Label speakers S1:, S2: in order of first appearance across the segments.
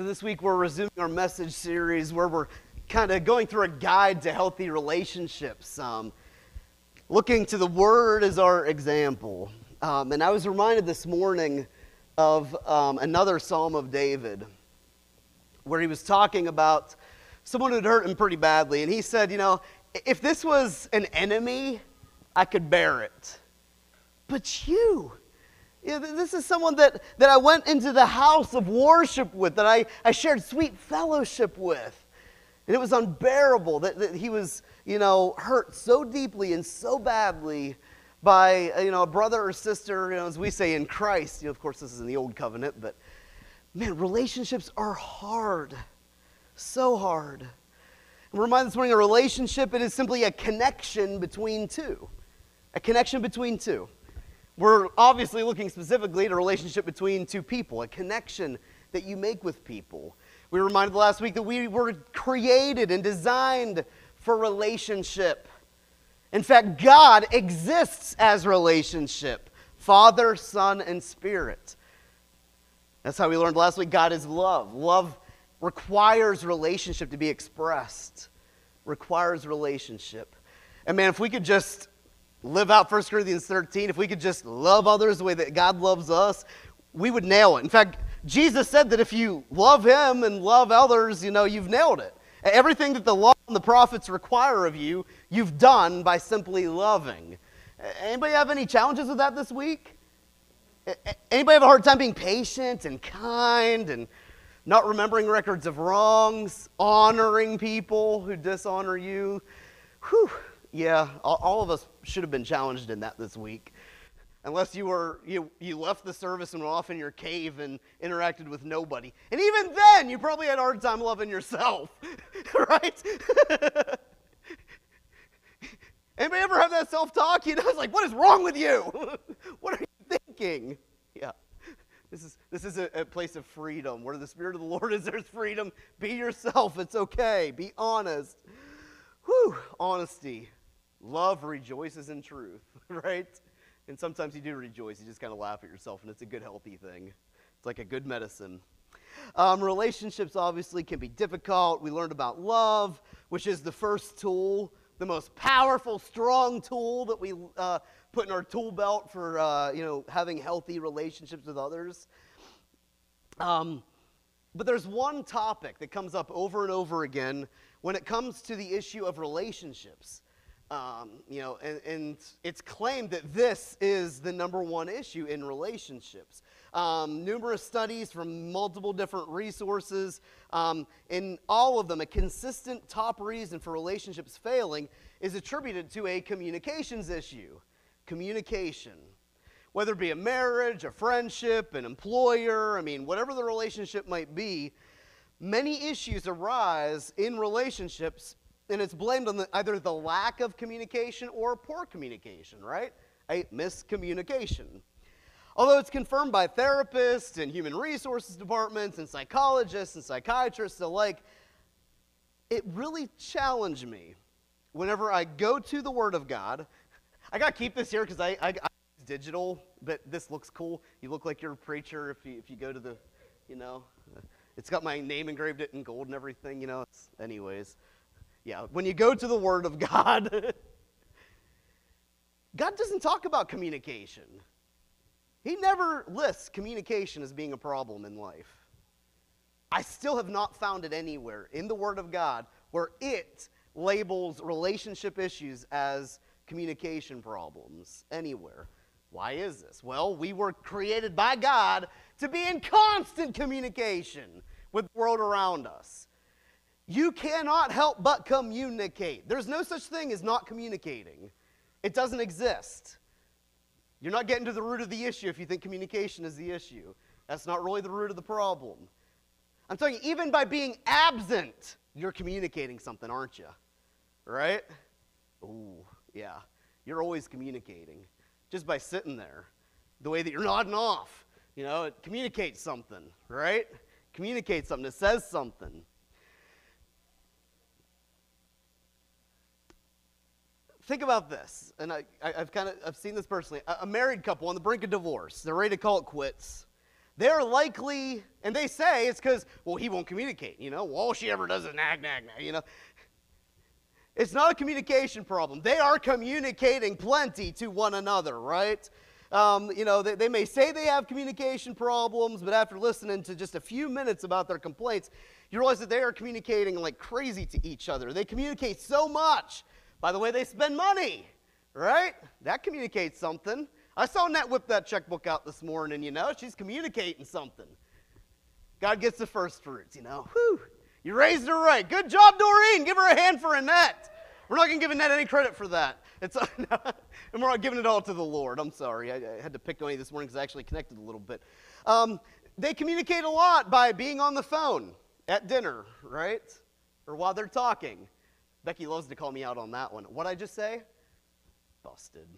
S1: So, this week we're resuming our message series where we're kind of going through a guide to healthy relationships, um, looking to the Word as our example. Um, and I was reminded this morning of um, another Psalm of David where he was talking about someone who had hurt him pretty badly. And he said, You know, if this was an enemy, I could bear it. But you, this is someone that, that I went into the house of worship with, that I, I shared sweet fellowship with. And it was unbearable that, that he was, you know, hurt so deeply and so badly by, uh, you know, a brother or sister, you know, as we say in Christ. You know, of course, this is in the old covenant, but man, relationships are hard. So hard. And remind this morning, a relationship, it is simply a connection between two. A connection between two. We're obviously looking specifically at a relationship between two people, a connection that you make with people. We were reminded last week that we were created and designed for relationship. In fact, God exists as relationship Father, Son, and Spirit. That's how we learned last week God is love. Love requires relationship to be expressed, requires relationship. And man, if we could just live out 1 Corinthians 13, if we could just love others the way that God loves us, we would nail it. In fact, Jesus said that if you love him and love others, you know, you've nailed it. Everything that the law and the prophets require of you, you've done by simply loving. Anybody have any challenges with that this week? Anybody have a hard time being patient and kind and not remembering records of wrongs, honoring people who dishonor you? Whew yeah, all of us should have been challenged in that this week. Unless you were you, you left the service and went off in your cave and interacted with nobody. And even then, you probably had a hard time loving yourself, right? Anybody ever have that self-talk? You know, it's like, what is wrong with you? what are you thinking? Yeah. This is, this is a, a, place of freedom. Where the Spirit of the Lord is, there's freedom. Be yourself. It's okay. Be honest. Whew, honesty. Love rejoices in truth, right? And sometimes you do rejoice. You just kind of laugh at yourself, and it's a good, healthy thing. It's like a good medicine. Um, relationships obviously can be difficult. We learned about love, which is the first tool, the most powerful, strong tool that we uh, put in our tool belt for uh, you know having healthy relationships with others. Um, but there's one topic that comes up over and over again when it comes to the issue of relationships. Um, you know, and, and, it's claimed that this is the number one issue in relationships. Um, numerous studies from multiple different resources, um, in all of them, a consistent top reason for relationships failing is attributed to a communications issue. Communication. Whether it be a marriage, a friendship, an employer, I mean, whatever the relationship might be, many issues arise in relationships and it's blamed on the, either the lack of communication or poor communication, right? A miscommunication. Although it's confirmed by therapists and human resources departments and psychologists and psychiatrists alike, it really challenged me whenever I go to the Word of God. I got to keep this here because I, I, I digital, but this looks cool. You look like you're a preacher if you, if you go to the, you know, it's got my name engraved it in gold and everything, you know. It's, anyways, yeah, when you go to the Word of God, God doesn't talk about communication. He never lists communication as being a problem in life. I still have not found it anywhere in the Word of God where it labels relationship issues as communication problems anywhere. Why is this? Well, we were created by God to be in constant communication with the world around us. You cannot help but communicate. There's no such thing as not communicating, it doesn't exist. You're not getting to the root of the issue if you think communication is the issue. That's not really the root of the problem. I'm telling you, even by being absent, you're communicating something, aren't you? Right? Ooh, yeah. You're always communicating just by sitting there. The way that you're nodding off, you know, it communicates something, right? Communicates something, it says something. Think about this, and I, have kind of I've seen this personally. A, married couple on the brink of divorce, they're ready to call it quits. they're likely, and they say it's because, well, he won't communicate, you know? All she ever does is nag, nag, nag, you know? It's not a communication problem. They are communicating plenty to one another, right? Um, you know, they, they may say they have communication problems, but after listening to just a few minutes about their complaints, you realize that they are communicating like crazy to each other. They communicate so much by the way they spend money, right? That communicates something. I saw Annette whip that checkbook out this morning, you know, she's communicating something. God gets the first fruits, you know. Whew. You raised her right. Good job, Doreen. Give her a hand for Annette. We're not going to give Annette any credit for that. It's, and we're not giving it all to the Lord. I'm sorry. I, I had to pick on you this morning because I actually connected a little bit. Um, they communicate a lot by being on the phone at dinner, right? Or while they're talking. Becky loves to call me out on that one. What I just say? Busted.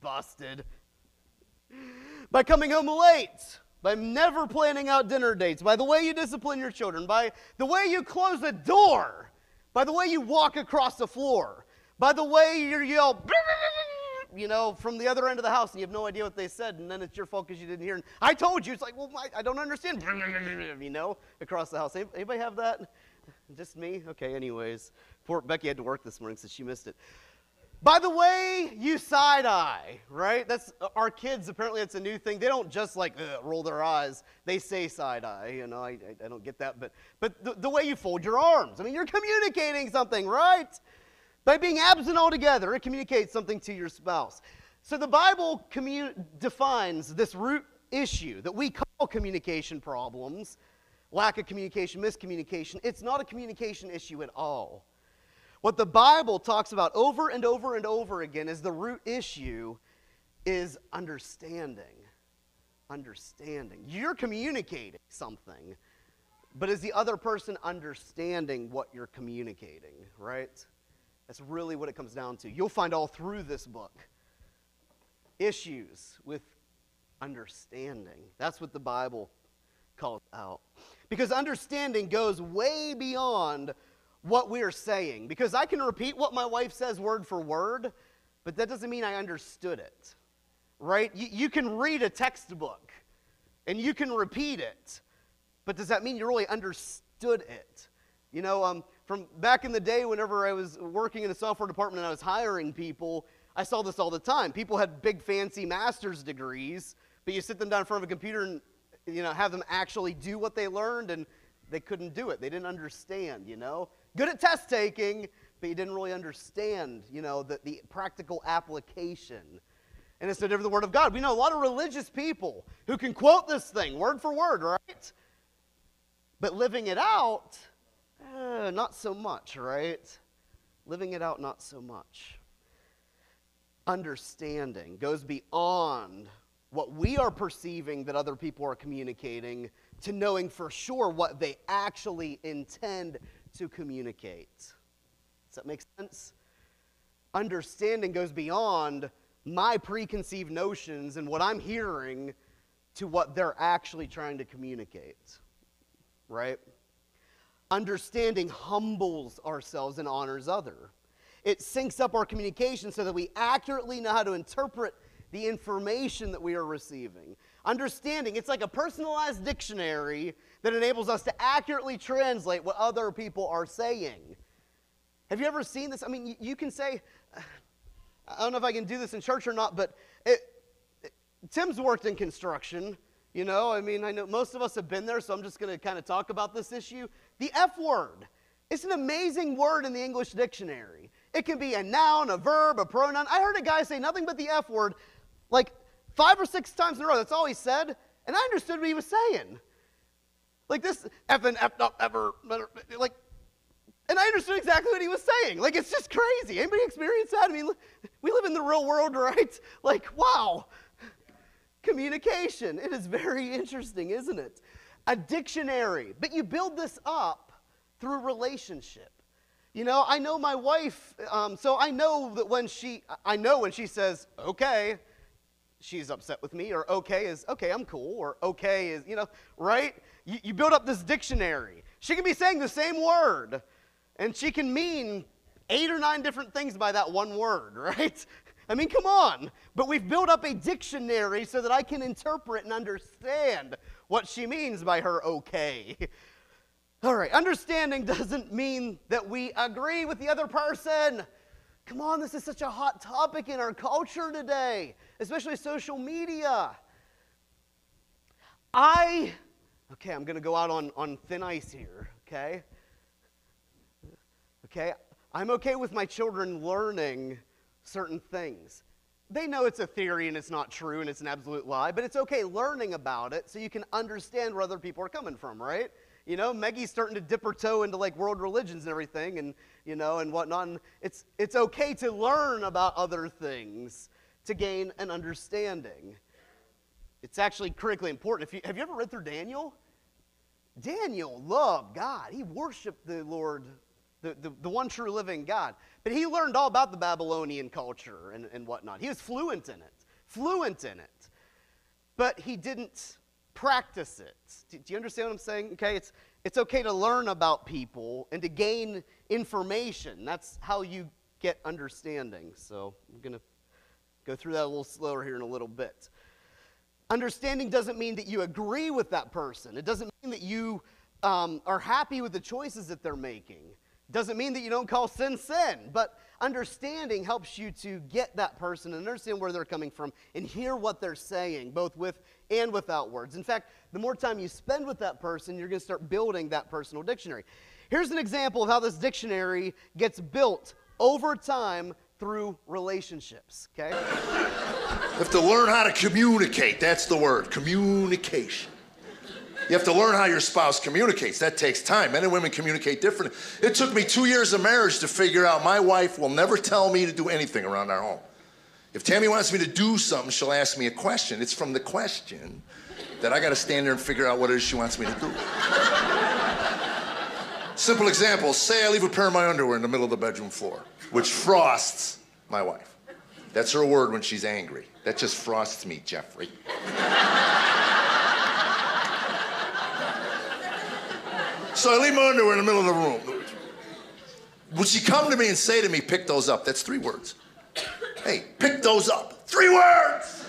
S1: Busted. By coming home late, by never planning out dinner dates, by the way you discipline your children, by the way you close the door, by the way you walk across the floor, by the way you yell, you know, from the other end of the house and you have no idea what they said, and then it's your fault because you didn't hear. And I told you. It's like, well, I, I don't understand. You know, across the house. Anybody have that? Just me? Okay, anyways. Poor Becky had to work this morning, so she missed it. By the way, you side eye, right? That's our kids. Apparently, it's a new thing. They don't just like uh, roll their eyes; they say side eye. You know, I, I, I don't get that, but but the, the, way you fold your arms. I mean, you're communicating something, right? By being absent altogether, it communicates something to your spouse. So the Bible commu- defines this root issue that we call communication problems, lack of communication, miscommunication. It's not a communication issue at all. What the Bible talks about over and over and over again is the root issue is understanding. Understanding. You're communicating something, but is the other person understanding what you're communicating, right? That's really what it comes down to. You'll find all through this book issues with understanding. That's what the Bible calls out. Because understanding goes way beyond what we are saying. Because I can repeat what my wife says word for word, but that doesn't mean I understood it. Right? You, you can read a textbook and you can repeat it, but does that mean you really understood it? You know, um, from back in the day, whenever I was working in a software department and I was hiring people, I saw this all the time. People had big, fancy master's degrees, but you sit them down in front of a computer and you know have them actually do what they learned, and they couldn't do it. They didn't understand. You know, good at test taking, but you didn't really understand, you know, the, the practical application. And it's no different the Word of God. We know a lot of religious people who can quote this thing word for word, right? But living it out, eh, not so much, right? Living it out, not so much. Understanding goes beyond what we are perceiving that other people are communicating to knowing for sure what they actually intend to communicate. Does that make sense? Understanding goes beyond my preconceived notions and what I'm hearing to what they're actually trying to communicate. Right? Understanding humbles ourselves and honors other. It syncs up our communication so that we accurately know how to interpret the information that we are receiving. Understanding, it's like a personalized dictionary that enables us to accurately translate what other people are saying. Have you ever seen this? I mean, you can say, I don't know if I can do this in church or not, but it, it, Tim's worked in construction. You know, I mean, I know most of us have been there, so I'm just going to kind of talk about this issue. The F word. It's an amazing word in the English dictionary. It can be a noun, a verb, a pronoun. I heard a guy say nothing but the F word like five or six times in a row. That's all he said. And I understood what he was saying. Like this F and F not ever, like, and I understood exactly what he was saying. Like, it's just crazy. Anybody experience that? I mean, we live in the real world, right? Like, wow. Communication. It is very interesting, isn't it? A dictionary. But you build this up through relationship. You know, I know my wife, um, so I know that when she, I know when she says, okay, she's upset with me, or okay is, okay, I'm cool, or okay is, you know, right? You, you build up this dictionary. She can be saying the same word, and she can mean eight or nine different things by that one word, right? I mean, come on. But we've built up a dictionary so that I can interpret and understand what she means by her okay. All right, understanding doesn't mean that we agree with the other person. Come on, this is such a hot topic in our culture today, especially social media. I, okay, I'm going to go out on, on thin ice here, okay? Okay, I'm okay with my children learning certain things. They know it's a theory and it's not true and it's an absolute lie, but it's okay learning about it so you can understand where other people are coming from, right? You know, Maggie's starting to dip her toe into like world religions and everything and, you know, and whatnot. And it's, it's okay to learn about other things to gain an understanding. It's actually critically important. If you, have you ever read through Daniel? Daniel loved God. He worshiped the Lord, the, the, the one true living God. But he learned all about the Babylonian culture and, and whatnot. He was fluent in it, fluent in it. But he didn't practice it. Do, do you understand what I'm saying? Okay, it's, it's okay to learn about people and to gain information. That's how you get understanding. So I'm going to go through that a little slower here in a little bit. Understanding doesn't mean that you agree with that person. It doesn't mean that you um, are happy with the choices that they're making. Doesn't mean that you don't call sin sin, but understanding helps you to get that person and understand where they're coming from and hear what they're saying, both with and without words. In fact, the more time you spend with that person, you're going to start building that personal dictionary. Here's an example of how this dictionary gets built over time through relationships, okay?
S2: You have to learn how to communicate. That's the word communication. You have to learn how your spouse communicates. That takes time. Men and women communicate differently. It took me two years of marriage to figure out my wife will never tell me to do anything around our home. If Tammy wants me to do something, she'll ask me a question. It's from the question that I got to stand there and figure out what it is she wants me to do. Simple example say I leave a pair of my underwear in the middle of the bedroom floor, which frosts my wife. That's her word when she's angry. That just frosts me, Jeffrey. So I leave my underwear in the middle of the room. Would she come to me and say to me, pick those up? That's three words. Hey, pick those up. Three words!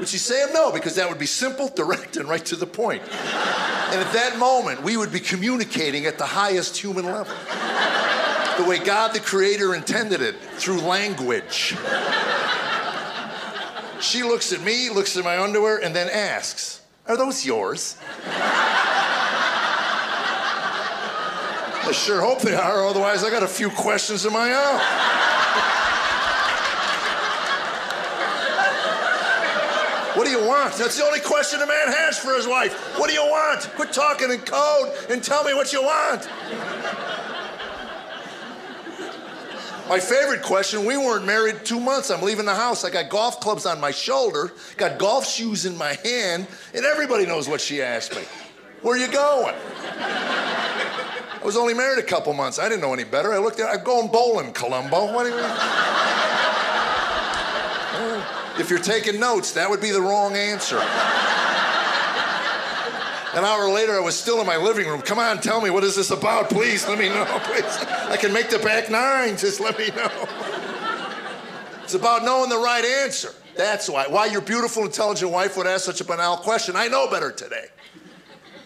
S2: Would she say them? No, because that would be simple, direct, and right to the point. And at that moment, we would be communicating at the highest human level. The way God the Creator intended it, through language. She looks at me, looks at my underwear, and then asks, Are those yours? I sure hope they are, otherwise, I got a few questions of my own. What do you want? That's the only question a man has for his wife. What do you want? Quit talking in code and tell me what you want. My favorite question we weren't married two months. I'm leaving the house. I got golf clubs on my shoulder, got golf shoes in my hand, and everybody knows what she asked me. Where you going? I was only married a couple months. I didn't know any better. I looked at I'm going bowling, Columbo. What do you If you're taking notes, that would be the wrong answer. An hour later, I was still in my living room. Come on, tell me, what is this about? Please, let me know. Please. I can make the back nine. Just let me know. It's about knowing the right answer. That's why. Why your beautiful, intelligent wife would ask such a banal question. I know better today.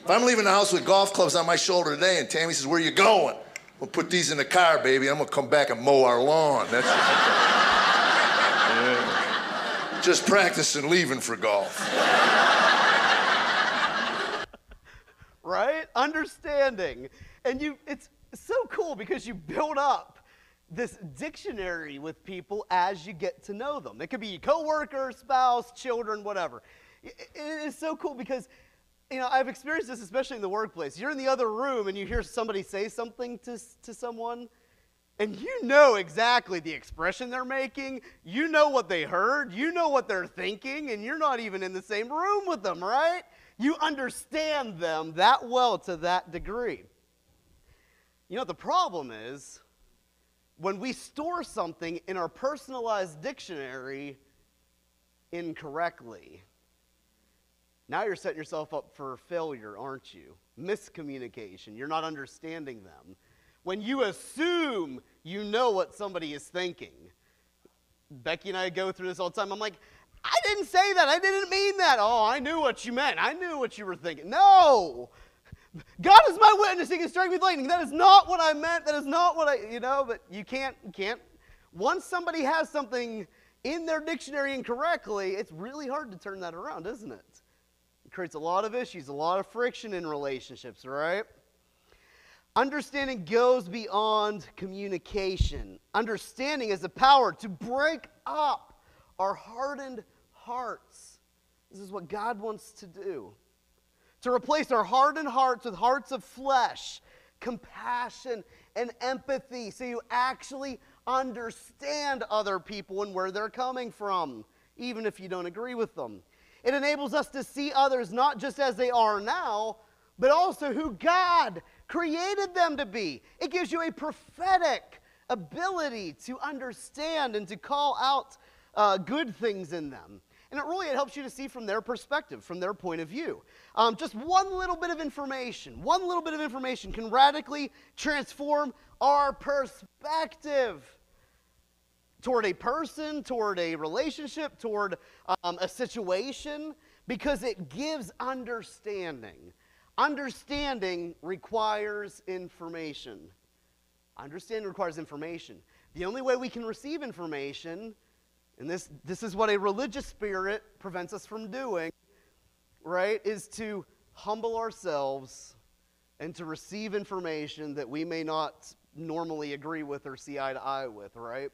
S2: If I'm leaving the house with golf clubs on my shoulder today and Tammy says, Where you going? We'll put these in the car, baby. I'm gonna come back and mow our lawn. That's. Just practicing leaving for golf.
S1: right? Understanding. And you it's so cool because you build up this dictionary with people as you get to know them. It could be your coworker, spouse, children, whatever. It is so cool because you know, I've experienced this especially in the workplace. You're in the other room and you hear somebody say something to, to someone, and you know exactly the expression they're making. You know what they heard. You know what they're thinking, and you're not even in the same room with them, right? You understand them that well to that degree. You know, the problem is when we store something in our personalized dictionary incorrectly. Now you're setting yourself up for failure, aren't you? Miscommunication. You're not understanding them. When you assume you know what somebody is thinking, Becky and I go through this all the time. I'm like, I didn't say that. I didn't mean that. Oh, I knew what you meant. I knew what you were thinking. No. God is my witness. He can strike me with lightning. That is not what I meant. That is not what I, you know, but you can't, you can't. Once somebody has something in their dictionary incorrectly, it's really hard to turn that around, isn't it? It creates a lot of issues, a lot of friction in relationships, right? Understanding goes beyond communication. Understanding is the power to break up our hardened hearts. This is what God wants to do. To replace our hardened hearts with hearts of flesh, compassion, and empathy, so you actually understand other people and where they're coming from, even if you don't agree with them. It enables us to see others not just as they are now, but also who God created them to be. It gives you a prophetic ability to understand and to call out uh, good things in them. And it really it helps you to see from their perspective, from their point of view. Um, just one little bit of information, one little bit of information can radically transform our perspective toward a person, toward a relationship, toward um, a situation, because it gives understanding. Understanding requires information. Understanding requires information. The only way we can receive information, and this, this is what a religious spirit prevents us from doing, right, is to humble ourselves and to receive information that we may not normally agree with or see eye to eye with, right?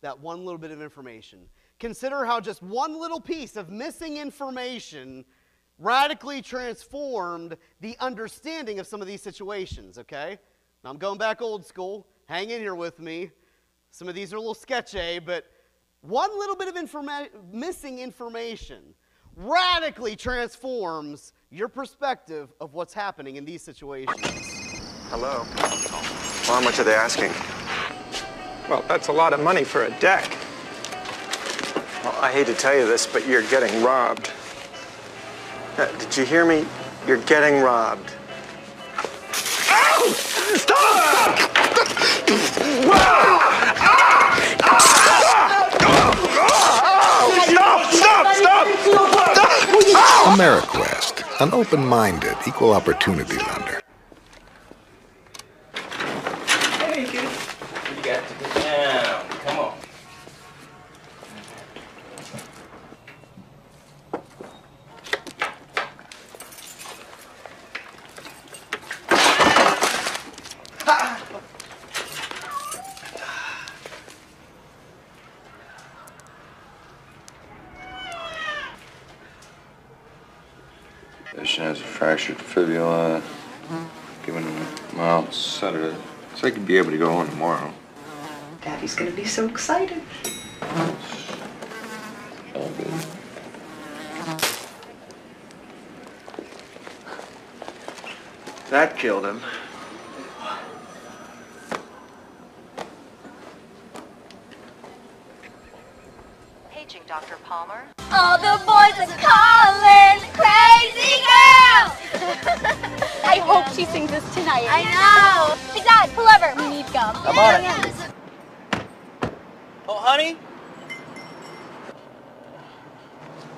S1: That one little bit of information. Consider how just one little piece of missing information radically transformed the understanding of some of these situations, okay? Now I'm going back old school. Hang in here with me. Some of these are a little sketchy, but one little bit of informa- missing information radically transforms your perspective of what's happening in these situations.
S3: Hello. Well, how much are they asking?
S4: Well, that's a lot of money for a deck.
S3: Well, I hate to tell you this, but you're getting robbed. Uh, did you hear me? You're getting robbed.
S4: Stop! Stop! Stop!
S5: AmeriQuest, an open-minded, equal opportunity lender.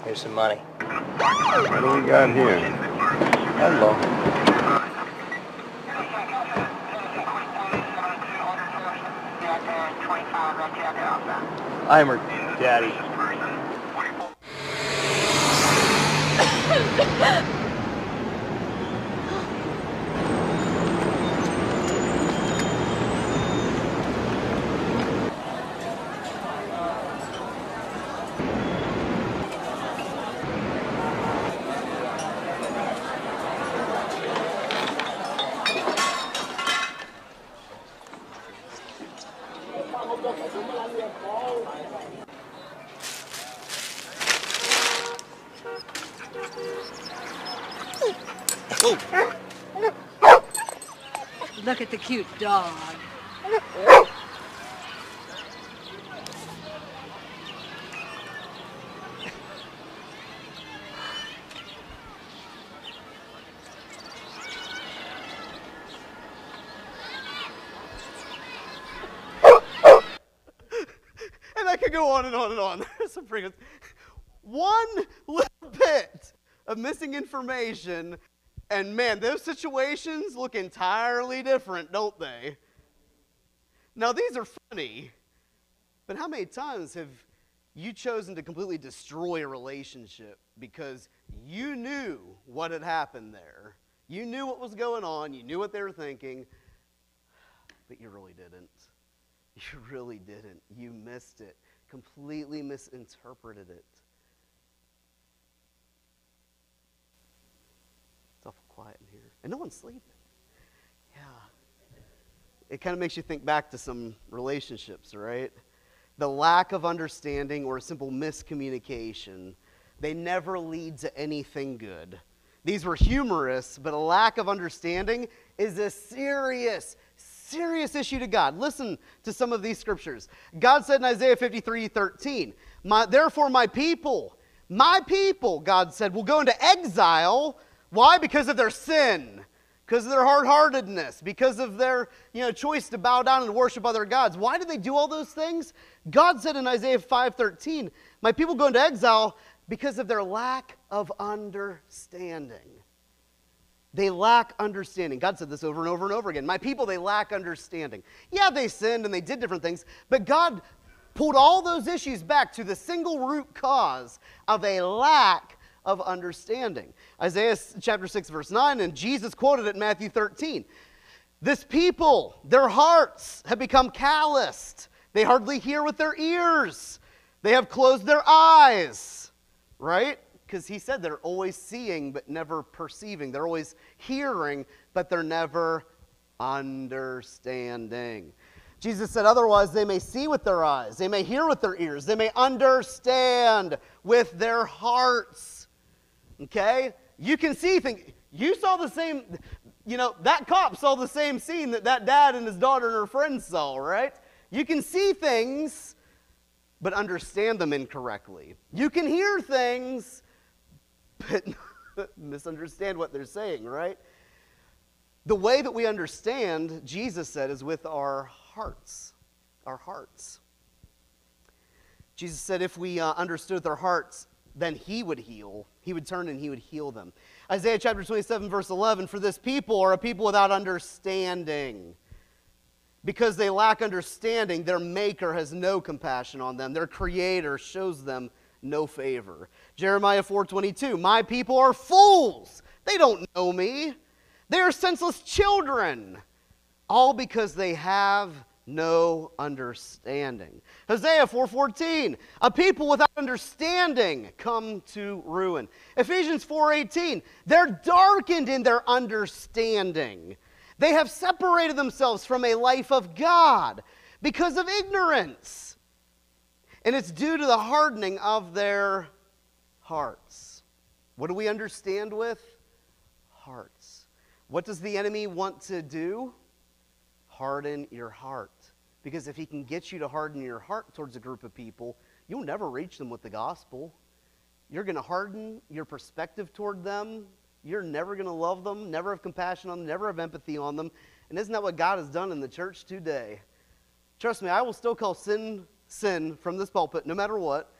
S6: Here's some money.
S7: What do we got here? Hello.
S6: I'm her daddy.
S8: Look at the cute dog.
S1: And I could go on and on and on. one pretty good. One little bit of missing information, and man, those situations look entirely different, don't they? Now, these are funny, but how many times have you chosen to completely destroy a relationship because you knew what had happened there? You knew what was going on, you knew what they were thinking, but you really didn't. You really didn't. You missed it, completely misinterpreted it. It's awful quiet in here, and no one's sleeping. Yeah. It kind of makes you think back to some relationships, right? The lack of understanding or a simple miscommunication, they never lead to anything good. These were humorous, but a lack of understanding is a serious, serious issue to God. Listen to some of these scriptures. God said in Isaiah 53 13, my, Therefore, my people, my people, God said, will go into exile. Why? Because of their sin, because of their hard heartedness, because of their you know, choice to bow down and worship other gods. Why did they do all those things? God said in Isaiah 5 13, My people go into exile because of their lack of understanding. They lack understanding. God said this over and over and over again. My people, they lack understanding. Yeah, they sinned and they did different things, but God pulled all those issues back to the single root cause of a lack of understanding. Isaiah chapter 6, verse 9, and Jesus quoted it in Matthew 13. This people, their hearts have become calloused. They hardly hear with their ears. They have closed their eyes right? Because he said they're always seeing but never perceiving. They're always hearing but they're never understanding. Jesus said, otherwise, they may see with their eyes, they may hear with their ears, they may understand with their hearts. Okay? You can see things. You saw the same, you know, that cop saw the same scene that that dad and his daughter and her friends saw, right? You can see things but understand them incorrectly. You can hear things, but misunderstand what they're saying, right? The way that we understand, Jesus said, is with our hearts. Our hearts. Jesus said if we uh, understood our hearts, then he would heal. He would turn and he would heal them. Isaiah chapter 27, verse 11 For this people are a people without understanding. Because they lack understanding, their maker has no compassion on them. Their creator shows them no favor. Jeremiah 4:22, "My people are fools. They don't know me. They are senseless children, all because they have no understanding." Hosea 4:14, "A people without understanding come to ruin." Ephesians 4:18, "They're darkened in their understanding." They have separated themselves from a life of God because of ignorance. And it's due to the hardening of their hearts. What do we understand with? Hearts. What does the enemy want to do? Harden your heart. Because if he can get you to harden your heart towards a group of people, you'll never reach them with the gospel. You're going to harden your perspective toward them you're never going to love them, never have compassion on them, never have empathy on them. And isn't that what God has done in the church today? Trust me, I will still call sin sin from this pulpit no matter what.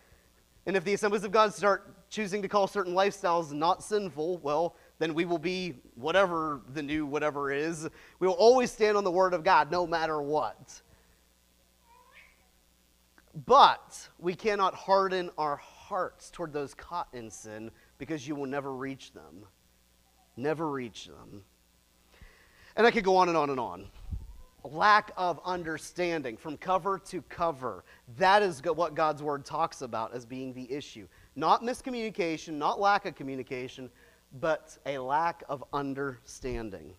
S1: And if the assemblies of God start choosing to call certain lifestyles not sinful, well, then we will be whatever the new whatever is. We will always stand on the word of God no matter what. But we cannot harden our hearts toward those caught in sin because you will never reach them never reach them. And I could go on and on and on. Lack of understanding from cover to cover. That is what God's word talks about as being the issue. Not miscommunication, not lack of communication, but a lack of understanding.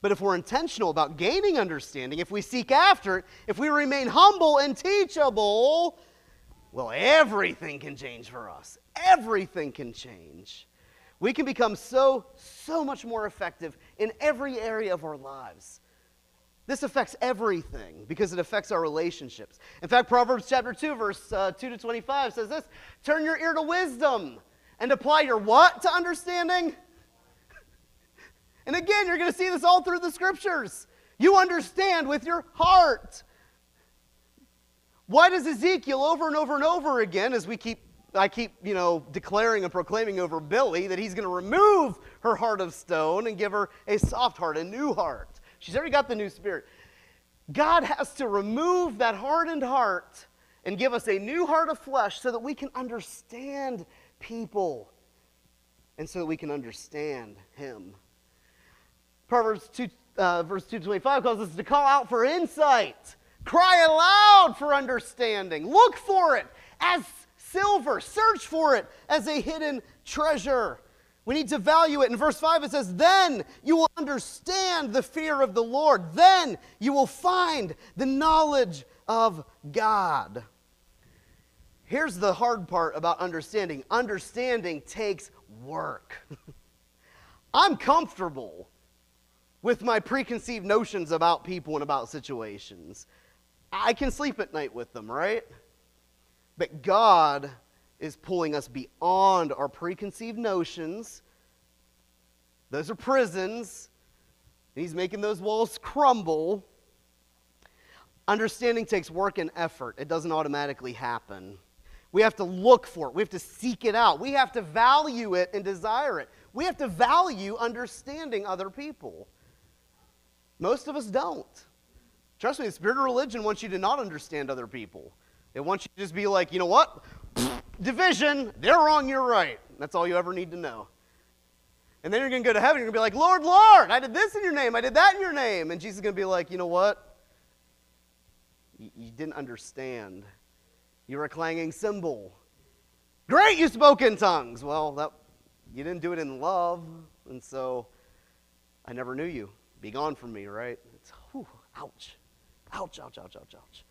S1: But if we're intentional about gaining understanding, if we seek after it, if we remain humble and teachable, well, everything can change for us. Everything can change. We can become so, so much more effective in every area of our lives. This affects everything because it affects our relationships. In fact, Proverbs chapter 2, verse uh, 2 to 25 says this Turn your ear to wisdom and apply your what to understanding? And again, you're going to see this all through the scriptures. You understand with your heart. Why does Ezekiel over and over and over again, as we keep, I keep, you know, declaring and proclaiming over Billy that he's going to remove her heart of stone and give her a soft heart, a new heart? She's already got the new spirit. God has to remove that hardened heart and give us a new heart of flesh so that we can understand people and so that we can understand Him. Proverbs 2, uh, verse 225 calls us to call out for insight. Cry aloud for understanding. Look for it as silver. Search for it as a hidden treasure. We need to value it. In verse 5, it says, Then you will understand the fear of the Lord. Then you will find the knowledge of God. Here's the hard part about understanding understanding takes work. I'm comfortable with my preconceived notions about people and about situations. I can sleep at night with them, right? But God is pulling us beyond our preconceived notions. Those are prisons. And He's making those walls crumble. Understanding takes work and effort, it doesn't automatically happen. We have to look for it. We have to seek it out. We have to value it and desire it. We have to value understanding other people. Most of us don't. Trust me, the spirit of religion wants you to not understand other people. It wants you to just be like, you know what? Division, they're wrong, you're right. That's all you ever need to know. And then you're going to go to heaven, you're going to be like, Lord, Lord, I did this in your name, I did that in your name. And Jesus is going to be like, you know what? You, didn't understand. You were a clanging cymbal. Great, you spoke in tongues. Well, that, you didn't do it in love, and so I never knew you. Be gone from me, right? It's, whew, ouch. Ouch, ouch, ouch, ouch, ouch.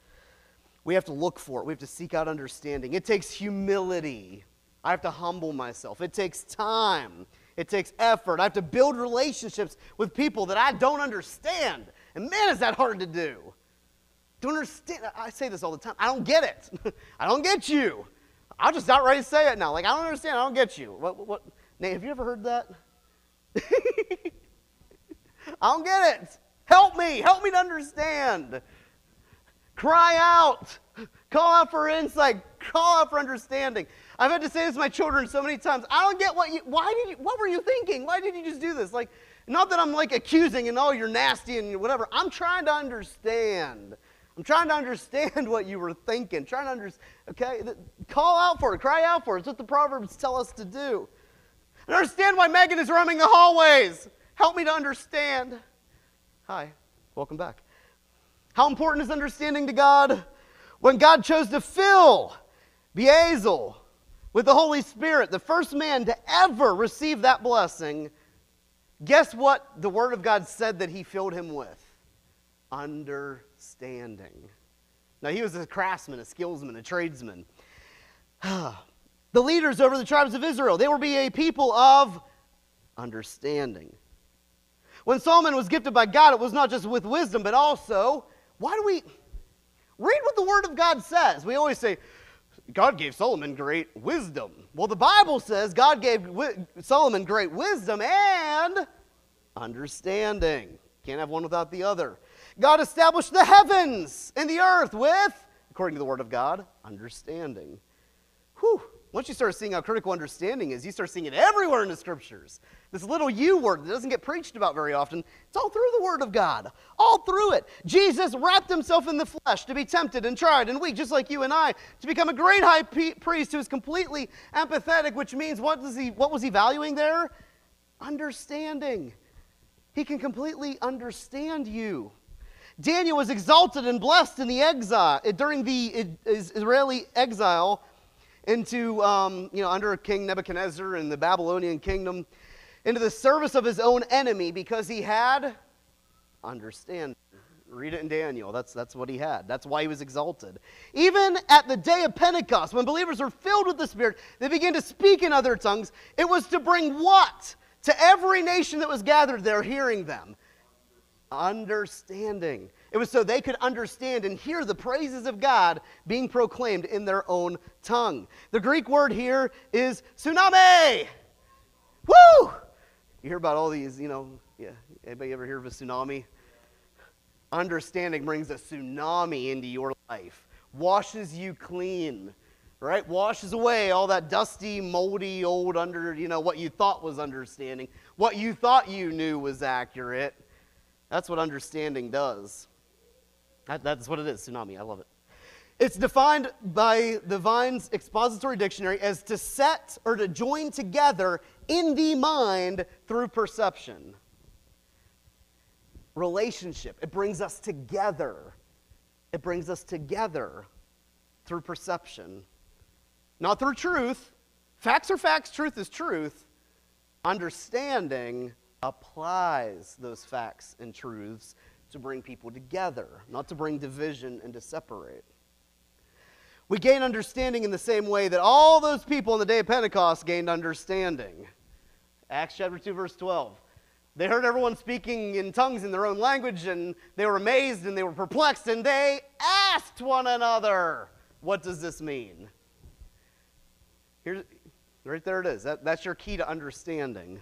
S1: We have to look for it. We have to seek out understanding. It takes humility. I have to humble myself. It takes time. It takes effort. I have to build relationships with people that I don't understand. And man, is that hard to do. Don't understand. I say this all the time. I don't get it. I don't get you. I'll just outright say it now. Like, I don't understand. I don't get you. What, what, Nate, have you ever heard that? I don't get it. Help me. Help me to understand. Cry out. Call out for insight. Call out for understanding. I've had to say this to my children so many times. I don't get what you, why did you, what were you thinking? Why did you just do this? Like, not that I'm like accusing and oh, you're nasty and whatever. I'm trying to understand. I'm trying to understand what you were thinking. Trying to understand, okay? Call out for it. Cry out for it. It's what the Proverbs tell us to do. And understand why Megan is roaming the hallways. Help me to understand. Hi, welcome back. How important is understanding to God? When God chose to fill Bezalel with the Holy Spirit, the first man to ever receive that blessing, guess what the Word of God said that he filled him with? Understanding. Now, he was a craftsman, a skillsman, a tradesman. the leaders over the tribes of Israel, they were be a people of understanding. When Solomon was gifted by God, it was not just with wisdom, but also, why do we read what the Word of God says? We always say, God gave Solomon great wisdom. Well, the Bible says God gave Solomon great wisdom and understanding. Can't have one without the other. God established the heavens and the earth with, according to the Word of God, understanding. Whew. Once you start seeing how critical understanding is, you start seeing it everywhere in the scriptures. This little U word that doesn't get preached about very often, it's all through the Word of God. All through it. Jesus wrapped himself in the flesh to be tempted and tried and weak, just like you and I, to become a great high priest who is completely empathetic, which means what, does he, what was he valuing there? Understanding. He can completely understand you. Daniel was exalted and blessed in the exile during the Israeli exile into, um, you know, under King Nebuchadnezzar and the Babylonian kingdom, into the service of his own enemy because he had understand. Read it in Daniel. That's, that's what he had. That's why he was exalted. Even at the day of Pentecost, when believers were filled with the Spirit, they began to speak in other tongues. It was to bring what? To every nation that was gathered there hearing them? Understanding. It was so they could understand and hear the praises of God being proclaimed in their own tongue. The Greek word here is tsunami. Woo! You hear about all these, you know, yeah. Anybody ever hear of a tsunami? Understanding brings a tsunami into your life. washes you clean, right? Washes away all that dusty, moldy, old under, you know, what you thought was understanding, what you thought you knew was accurate. That's what understanding does. That, that's what it is, tsunami. I love it. It's defined by the Vine's expository dictionary as to set or to join together in the mind through perception. Relationship, it brings us together. It brings us together through perception, not through truth. Facts are facts, truth is truth. Understanding applies those facts and truths to bring people together, not to bring division and to separate. We gain understanding in the same way that all those people on the day of Pentecost gained understanding. Acts chapter 2, verse 12. They heard everyone speaking in tongues in their own language, and they were amazed and they were perplexed, and they asked one another, What does this mean? Here's, right there it is. That, that's your key to understanding.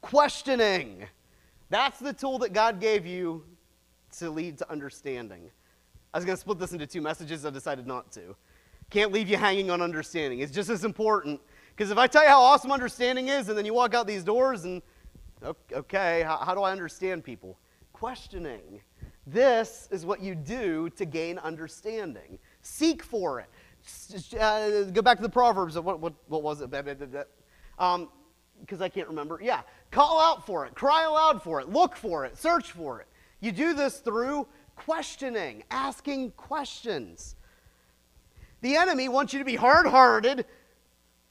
S1: Questioning. That's the tool that God gave you to lead to understanding. I was going to split this into two messages. I decided not to. Can't leave you hanging on understanding. It's just as important. Because if I tell you how awesome understanding is, and then you walk out these doors and, okay, how, how do I understand people? Questioning. This is what you do to gain understanding. Seek for it. Uh, go back to the Proverbs. What, what, what was it? Um, because I can't remember. Yeah. Call out for it. Cry aloud for it. Look for it. Search for it. You do this through questioning, asking questions. The enemy wants you to be hard hearted,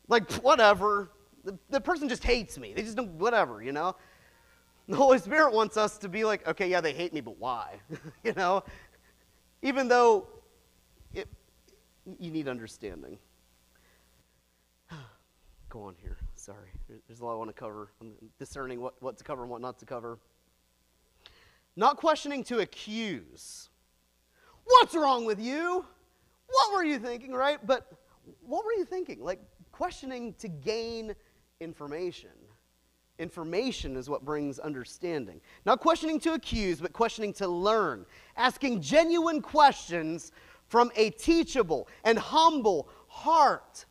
S1: like, whatever. The, the person just hates me. They just don't, whatever, you know? The Holy Spirit wants us to be like, okay, yeah, they hate me, but why? you know? Even though it, you need understanding. Go on here. Sorry. There's a lot I want to cover. I'm discerning what, what to cover and what not to cover. Not questioning to accuse. What's wrong with you? What were you thinking, right? But what were you thinking? Like questioning to gain information. Information is what brings understanding. Not questioning to accuse, but questioning to learn. Asking genuine questions from a teachable and humble heart.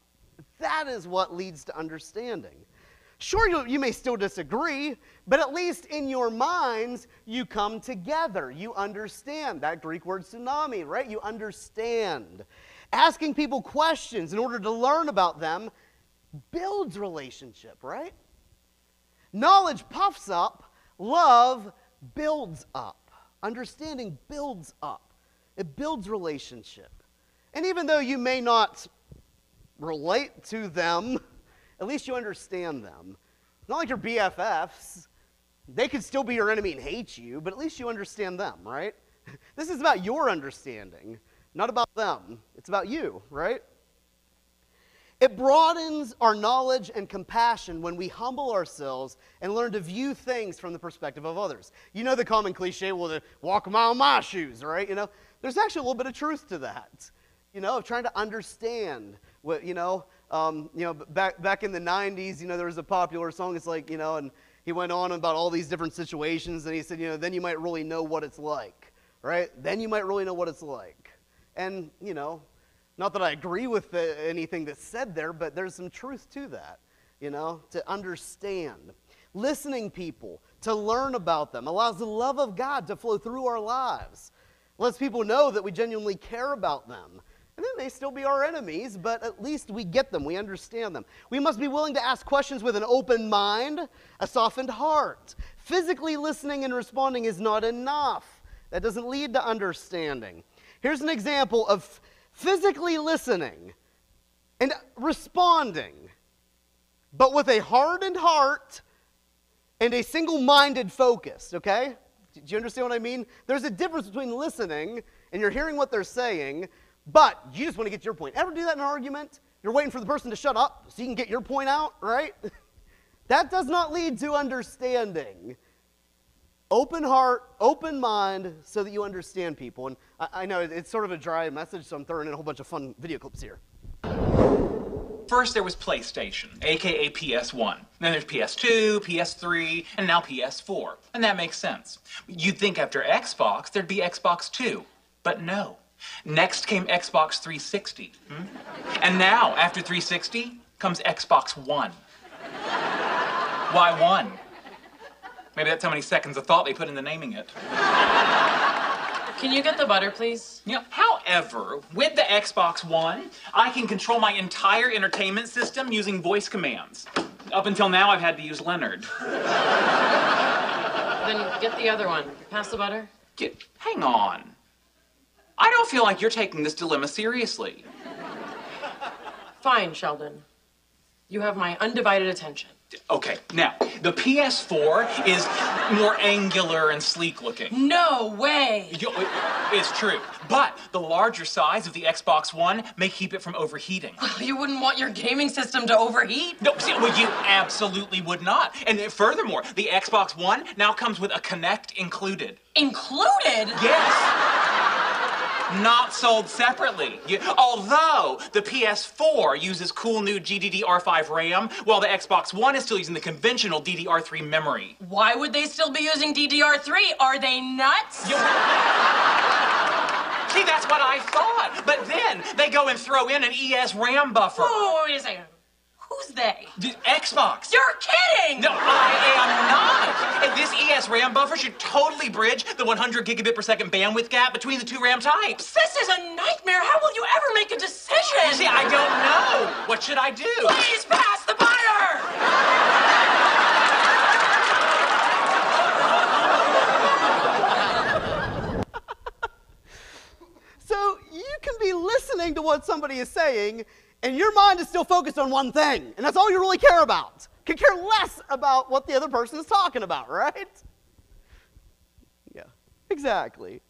S1: That is what leads to understanding. Sure, you, you may still disagree, but at least in your minds, you come together. You understand. That Greek word tsunami, right? You understand. Asking people questions in order to learn about them builds relationship, right? Knowledge puffs up, love builds up. Understanding builds up, it builds relationship. And even though you may not relate to them, at least you understand them. Not like your BFFs. They could still be your enemy and hate you, but at least you understand them, right? This is about your understanding, not about them. It's about you, right? It broadens our knowledge and compassion when we humble ourselves and learn to view things from the perspective of others. You know the common cliche, well, to walk a mile in my shoes, right? You know, there's actually a little bit of truth to that. You know, of trying to understand you know, um, you know, back, back in the 90s, you know, there was a popular song. It's like, you know, and he went on about all these different situations, and he said, you know, then you might really know what it's like, right? Then you might really know what it's like. And, you know, not that I agree with the, anything that's said there, but there's some truth to that, you know, to understand. Listening people, to learn about them, allows the love of God to flow through our lives. Lets people know that we genuinely care about them and they still be our enemies, but at least we get them, we understand them. We must be willing to ask questions with an open mind, a softened heart. Physically listening and responding is not enough, that doesn't lead to understanding. Here's an example of physically listening and responding, but with a hardened heart and a single minded focus, okay? Do you understand what I mean? There's a difference between listening and you're hearing what they're saying but you just want to get to your point. Ever do that in an argument? You're waiting for the person to shut up so you can get your point out, right? that does not lead to understanding. Open heart, open mind, so that you understand people. And I, I know it's sort of a dry message, so I'm throwing in a whole bunch of fun video clips here.
S9: First, there was PlayStation, aka PS1. Then there's PS2, PS3, and now PS4. And that makes sense. You'd think after Xbox, there'd be Xbox 2. But no. Next came Xbox 360. hmm? And now, after 360, comes Xbox One. Why one? Maybe that's how many seconds of thought they put into naming it.
S10: Can you get the butter, please?
S9: Yeah. However, with the Xbox One, I can control my entire entertainment system using voice commands. Up until now, I've had to use Leonard.
S10: Then get the other one. Pass the butter.
S9: Get, hang on. I don't feel like you're taking this dilemma seriously.
S10: Fine, Sheldon. You have my undivided attention.
S9: Okay, now, the PS4 is more angular and sleek looking.
S10: No way!
S9: You- It's true. But the larger size of the Xbox One may keep it from overheating.
S10: Well, you wouldn't want your gaming system to overheat?
S9: No, see, well, you absolutely would not. And furthermore, the Xbox One now comes with a Kinect included.
S10: Included?
S9: Yes. Not sold separately. You- although the PS4 uses cool new GDDR5 RAM, while the Xbox One is still using the conventional DDR3 memory.
S10: Why would they still be using DDR3? Are they nuts?
S9: See, that's what I thought. But then they go and throw in an eSRAM buffer.
S10: Whoa, wait a second. Who's they?
S9: The Xbox.
S10: You're kidding!
S9: No, I am not. And this eSRAM buffer should totally bridge the 100 gigabit per second bandwidth gap between the two RAM types.
S10: This is a nightmare. How will you ever make a decision?
S9: You see, I don't know. What should I do?
S10: Please pass the butter!
S1: So you can be listening to what somebody is saying, and your mind is still focused on one thing, and that's all you really care about. Could care less about what the other person is talking about, right? Yeah, exactly.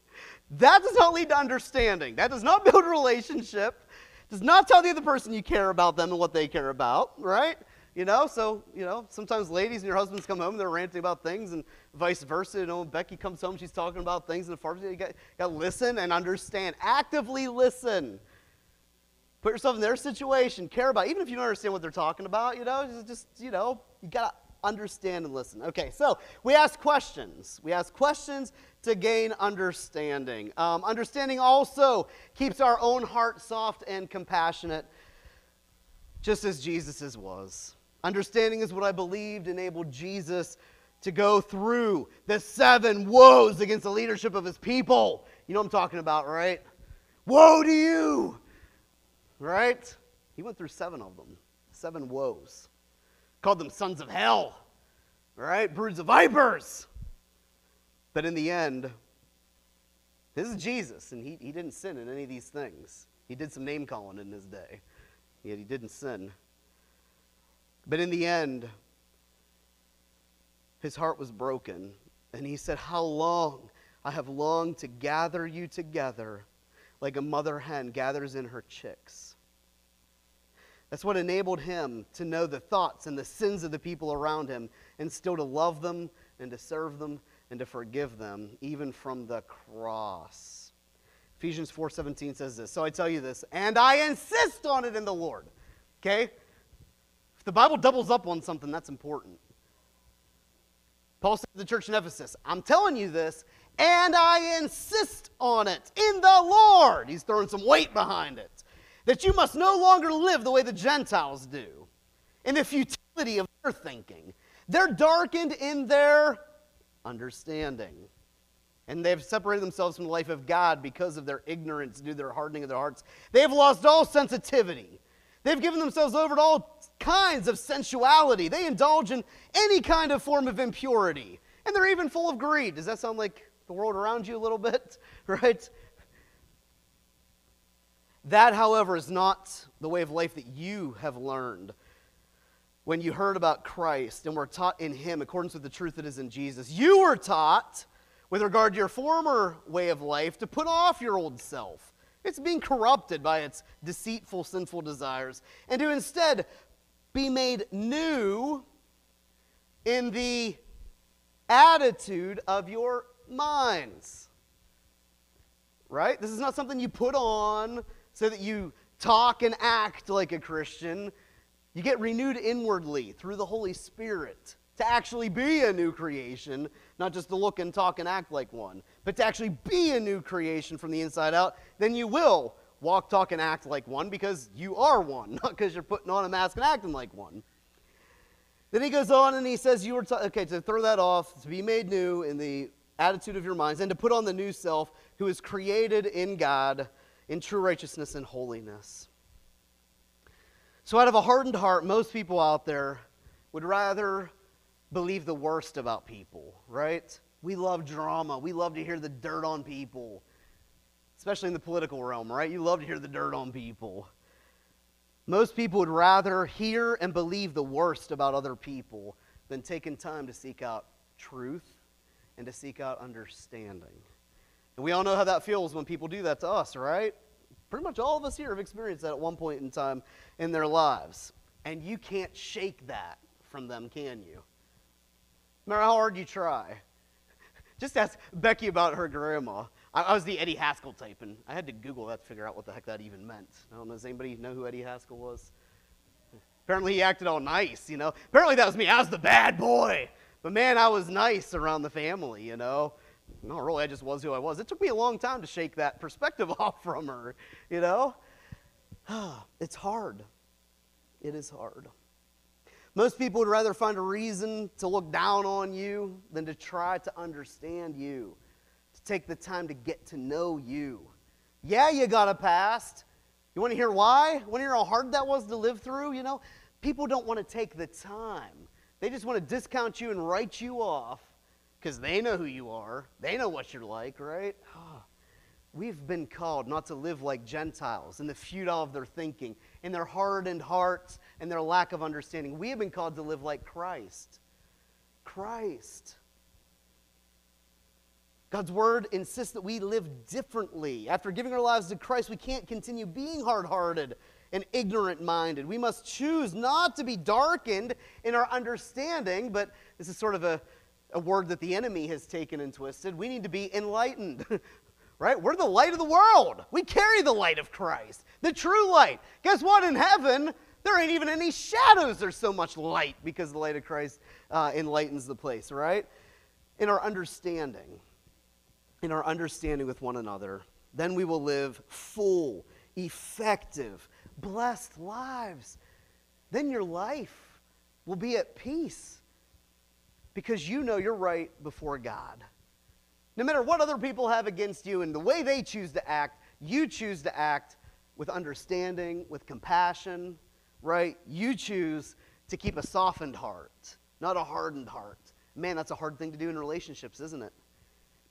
S1: That does not lead to understanding. That does not build a relationship. Does not tell the other person you care about them and what they care about, right? You know, so, you know, sometimes ladies and your husbands come home and they're ranting about things and vice versa. You know, when Becky comes home, she's talking about things in the farm. You got, got to listen and understand. Actively listen. Put yourself in their situation, care about, even if you don't understand what they're talking about, you know, just, just you know, you got to understand and listen. Okay, so we ask questions. We ask questions to gain understanding. Um, understanding also keeps our own heart soft and compassionate, just as Jesus's was. Understanding is what I believed enabled Jesus to go through the seven woes against the leadership of his people. You know what I'm talking about, right? Woe to you! Right? He went through seven of them, seven woes. Called them sons of hell, right? Broods of vipers. But in the end, this is Jesus, and he, he didn't sin in any of these things. He did some name calling in his day, yet he didn't sin. But in the end, his heart was broken, and he said, How long I have longed to gather you together like a mother hen gathers in her chicks. That's what enabled him to know the thoughts and the sins of the people around him and still to love them and to serve them and to forgive them even from the cross. Ephesians 4:17 says this. So I tell you this, and I insist on it in the Lord. Okay? If the Bible doubles up on something, that's important. Paul said to the church in Ephesus, I'm telling you this, and I insist on it in the Lord. He's throwing some weight behind it. That you must no longer live the way the Gentiles do, in the futility of their thinking. They're darkened in their understanding. And they've separated themselves from the life of God because of their ignorance due to their hardening of their hearts. They have lost all sensitivity. They've given themselves over to all kinds of sensuality. They indulge in any kind of form of impurity. And they're even full of greed. Does that sound like the world around you a little bit? Right? That, however, is not the way of life that you have learned when you heard about Christ and were taught in Him according to the truth that is in Jesus. You were taught, with regard to your former way of life, to put off your old self. It's being corrupted by its deceitful, sinful desires, and to instead be made new in the attitude of your minds. Right? This is not something you put on so that you talk and act like a Christian. You get renewed inwardly through the Holy Spirit to actually be a new creation, not just to look and talk and act like one, but to actually be a new creation from the inside out, then you will walk, talk, and act like one because you are one, not because you're putting on a mask and acting like one. Then he goes on and he says, You were, t- okay, to throw that off, to be made new in the attitude of your minds, and to put on the new self who is created in God in true righteousness and holiness. So, out of a hardened heart, most people out there would rather believe the worst about people, right? We love drama. We love to hear the dirt on people, especially in the political realm, right? You love to hear the dirt on people. Most people would rather hear and believe the worst about other people than taking time to seek out truth and to seek out understanding. And we all know how that feels when people do that to us, right? Pretty much all of us here have experienced that at one point in time in their lives. And you can't shake that from them, can you? No matter how hard you try. Just ask Becky about her grandma. I, I was the Eddie Haskell type, and I had to Google that to figure out what the heck that even meant. I don't know, does anybody know who Eddie Haskell was? Apparently he acted all nice, you know. Apparently that was me. I was the bad boy. But man, I was nice around the family, you know. No, really, I just was who I was. It took me a long time to shake that perspective off from her, you know? It's hard. It is hard. Most people would rather find a reason to look down on you than to try to understand you, to take the time to get to know you. Yeah, you got a past. You want to hear why? Want to hear how hard that was to live through? You know, people don't want to take the time. They just want to discount you and write you off because they know who you are. They know what you're like, right? Oh, we've been called not to live like Gentiles in the futile of their thinking, in their hardened hearts and their lack of understanding. We have been called to live like Christ. Christ. God's word insists that we live differently. After giving our lives to Christ, we can't continue being hard hearted and ignorant minded. We must choose not to be darkened in our understanding, but this is sort of a, a word that the enemy has taken and twisted. We need to be enlightened. right? We're the light of the world. We carry the light of Christ, the true light. Guess what? In heaven, there ain't even any shadows. There's so much light because the light of Christ uh, enlightens the place, right? In our understanding, in our understanding with one another, then we will live full, effective, blessed lives. Then your life will be at peace because you know you're right before God. No matter what other people have against you and the way they choose to act, you choose to act with understanding, with compassion, right? You choose to keep a softened heart, not a hardened heart. Man, that's a hard thing to do in relationships, isn't it?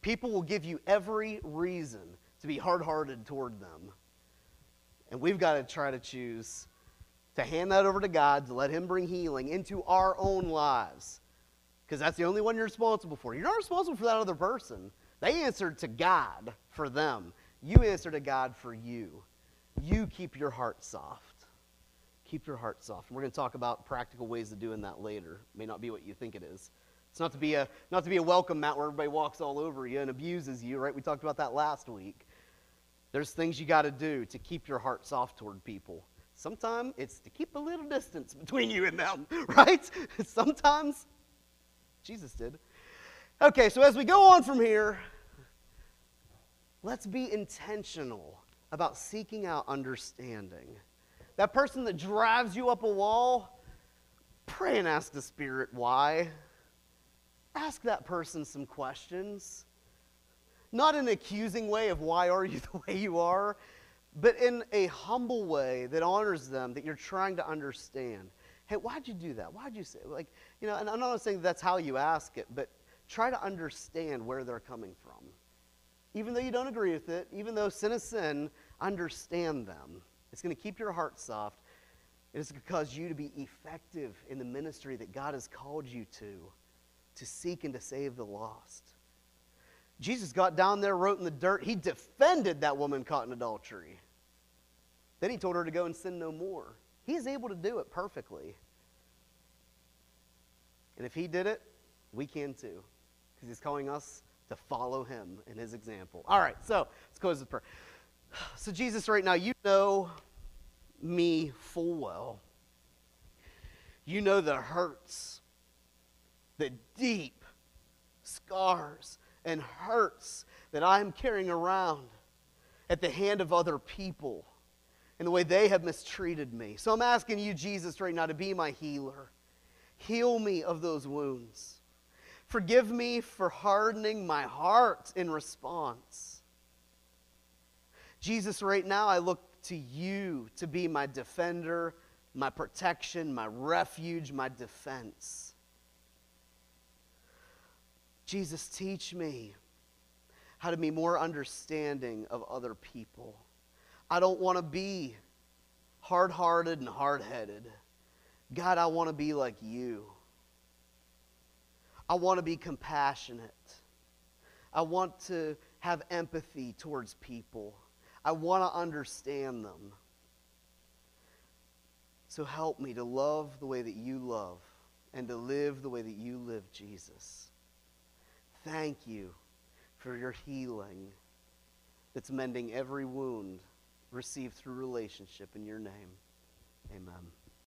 S1: People will give you every reason to be hard hearted toward them. And we've got to try to choose to hand that over to God, to let Him bring healing into our own lives. Because that's the only one you're responsible for. You're not responsible for that other person. They answered to God for them. You answer to God for you. You keep your heart soft. Keep your heart soft. And we're going to talk about practical ways of doing that later. It may not be what you think it is. It's not to be a not to be a welcome mat where everybody walks all over you and abuses you, right? We talked about that last week. There's things you got to do to keep your heart soft toward people. Sometimes it's to keep a little distance between you and them, right? Sometimes Jesus did. Okay, so as we go on from here, let's be intentional about seeking out understanding. That person that drives you up a wall, pray and ask the Spirit why. Ask that person some questions. Not an accusing way of why are you the way you are, but in a humble way that honors them, that you're trying to understand hey, why'd you do that? Why'd you say, like, you know, and I'm not saying that's how you ask it, but try to understand where they're coming from. Even though you don't agree with it, even though sin is sin, understand them. It's going to keep your heart soft. It is going to cause you to be effective in the ministry that God has called you to, to seek and to save the lost. Jesus got down there, wrote in the dirt. He defended that woman caught in adultery. Then he told her to go and sin no more. He's able to do it perfectly. And if he did it, we can too, because he's calling us to follow him in his example. All right, so let's close with prayer. So, Jesus, right now, you know me full well. You know the hurts the deep scars and hurts that I'm carrying around at the hand of other people and the way they have mistreated me. So I'm asking you, Jesus, right now to be my healer. Heal me of those wounds. Forgive me for hardening my heart in response. Jesus, right now I look to you to be my defender, my protection, my refuge, my defense. Jesus, teach me how to be more understanding of other people. I don't want to be hard hearted and hard headed. God, I want to be like you. I want to be compassionate. I want to have empathy towards people. I want to understand them. So help me to love the way that you love and to live the way that you live, Jesus. Thank you for your healing that's mending every wound received through relationship in your name. Amen.